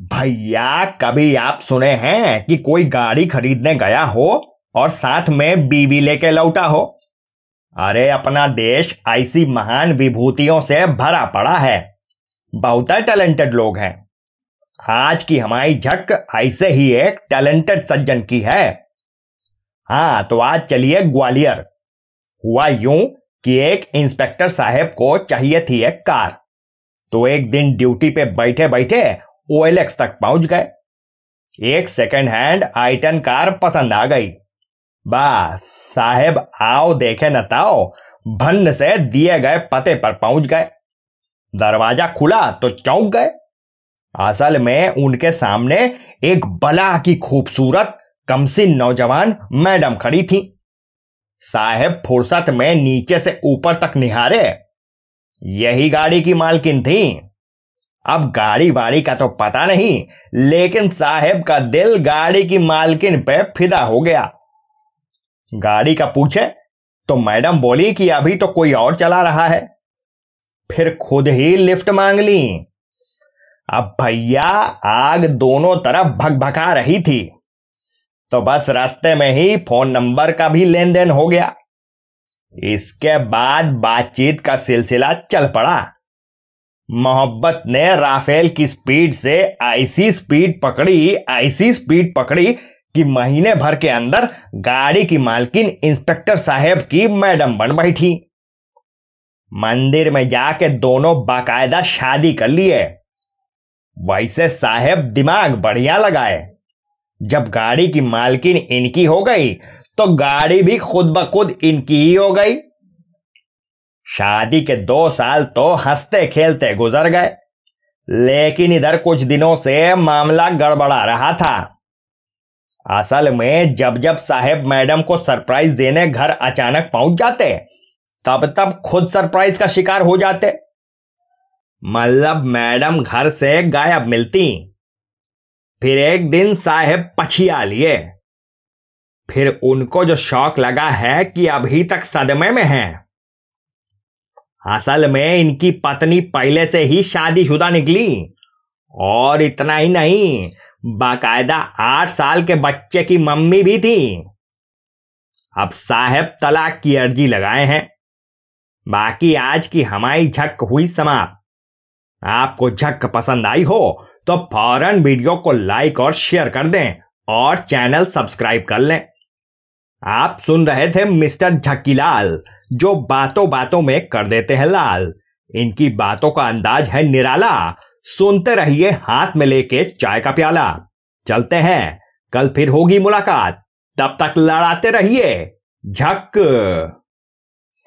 भैया, कभी आप सुने हैं कि कोई गाड़ी खरीदने गया हो और साथ में बीवी लेके लौटा हो? अरे, अपना देश ऐसी महान विभूतियों से भरा पड़ा है। बहुत टैलेंटेड लोग हैं। आज की हमारी झक ऐसे ही एक टैलेंटेड सज्जन की है। हाँ तो आज चलिए ग्वालियर। हुआ यूँ कि एक इंस्पेक्टर साहब को चाहिए थी एक कार। तो एक दिन ड्यूटी पे बैठे बैठे ओएलएक्स तक पहुँच गए। एक सेकेंड हैंड आइटन कार पसंद आ गई। बस, साहेब, आओ देखे न ताओ, भन्न से दिए गए पते पर पहुँच गए। दरवाज़ा खुला तो चौंक गए। असल में उनके सामने एक बला की खूबसूरत, कमसिन नौजवान मैडम खड़ी थी। साहेब, फुर्सत में नीचे से ऊपर तक निहारे। यही गाड़ी की मालकिन थी। अब गाड़ी वाड़ी का तो पता नहीं, लेकिन साहेब का दिल गाड़ी की मालकिन पे फिदा हो गया। गाड़ी का पूछे तो मैडम बोली कि अभी तो कोई और चला रहा है? फिर खुद ही लिफ्ट मांग ली। अब भैया आग दोनों तरफ़ भगभगा रही थी। तो बस रास्ते में ही फ़ोन नंबर का भी लेन देन हो गया। इसके बाद बातचीत का सिलसिला चल पड़ा। मोहब्बत ने राफेल की स्पीड से ऐसी स्पीड पकड़ी ऐसी स्पीड पकड़ी कि महीने भर के अंदर गाड़ी की मालकिन इंस्पेक्टर साहब की मैडम बन बैठी। मंदिर में जाके दोनों बाकायदा शादी कर लिए। वैसे साहेब दिमाग बढ़िया लगाए। जब गाड़ी की मालकिन इनकी हो गई तो गाड़ी भी खुद ब खुद इनकी ही हो गई। शादी के दो साल तो हँसते खेलते गुजर गए। लेकिन इधर कुछ दिनों से मामला गड़बड़ा रहा था। असल में जब जब साहेब मैडम को सरप्राइज़ देने घर अचानक पहुँच जाते, तब तब खुद सरप्राइज़ का शिकार हो जाते। मतलब मैडम घर से गायब मिलती। फिर एक दिन साहेब पछिया लिए। फिर उनको जो शौक लगा है कि अभी तक सदमे में है। असल में इनकी पत्नी पहले से ही शादीशुदा निकली। और इतना ही नहीं, बाकायदा आठ साल के बच्चे की मम्मी भी थी। अब साहेब तलाक की अर्जी लगाए हैं। बाकी आज की हमारी झक हुई समाप्त। आपको झक पसंद आई हो तो फ़ौरन वीडियो को लाइक और शेयर कर दें और चैनल सब्सक्राइब कर लें। आप सुन रहे थे मिस्टर झक्कीलाल, जो बातों बातों में कर देते हैं लाल। इनकी बातों का अंदाज है निराला। सुनते रहिए हाथ में लेके चाय का प्याला। चलते हैं। कल फिर होगी मुलाकात। तब तक लड़ाते रहिए। झक।